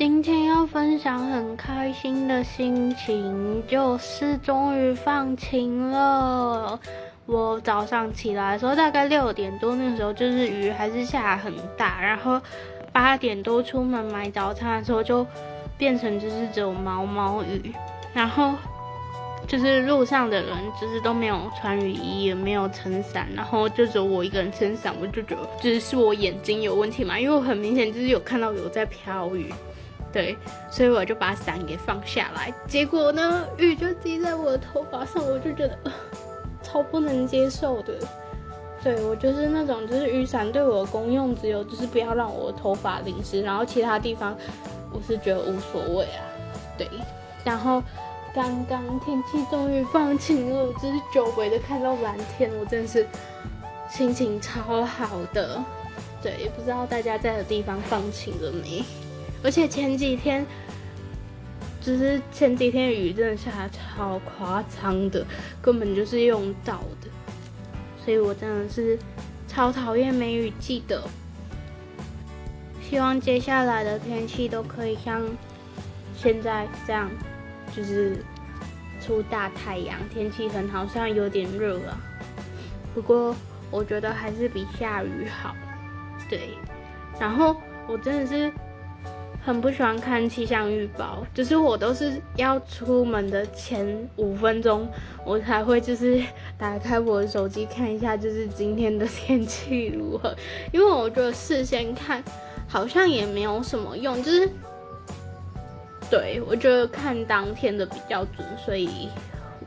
今天要分享很开心的心情，就是终于放晴了。我早上起来的时候大概六点多，那个时候就是雨还是下很大，然后八点多出门买早餐的时候就变成就是只有毛毛雨，然后就是路上的人就是都没有穿雨衣，也没有撑伞，然后就只有我一个人撑伞，我就觉得就是是我眼睛有问题嘛，因为我很明显就是有看到有在飘雨，对，所以我就把伞给放下来，结果呢雨就滴在我的头发上，我就觉得。超不能接受的，对我就是那种，就是雨伞对我的功用只有就是不要让我的头发淋湿，然后其他地方我是觉得无所谓啊。对，然后刚刚天气终于放晴了，就是久违的看到蓝天，我真的是心情超好的。对，也不知道大家在的地方放晴了没？而且前几天。只是前几天雨真的下的超夸张的，根本就是用到的，所以我真的是超讨厌梅雨季的。希望接下来的天气都可以像现在这样，就是出大太阳，天气很好，虽然有点热啊，不过我觉得还是比下雨好。对，然后我真的是。很不喜欢看气象预报，就是我都是要出门的前五分钟，我才会就是打开我的手机看一下，就是今天的天气如何。因为我觉得事先看好像也没有什么用，就是对我觉得看当天的比较准，所以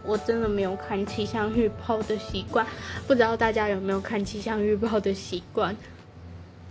我真的没有看气象预报的习惯。不知道大家有没有看气象预报的习惯？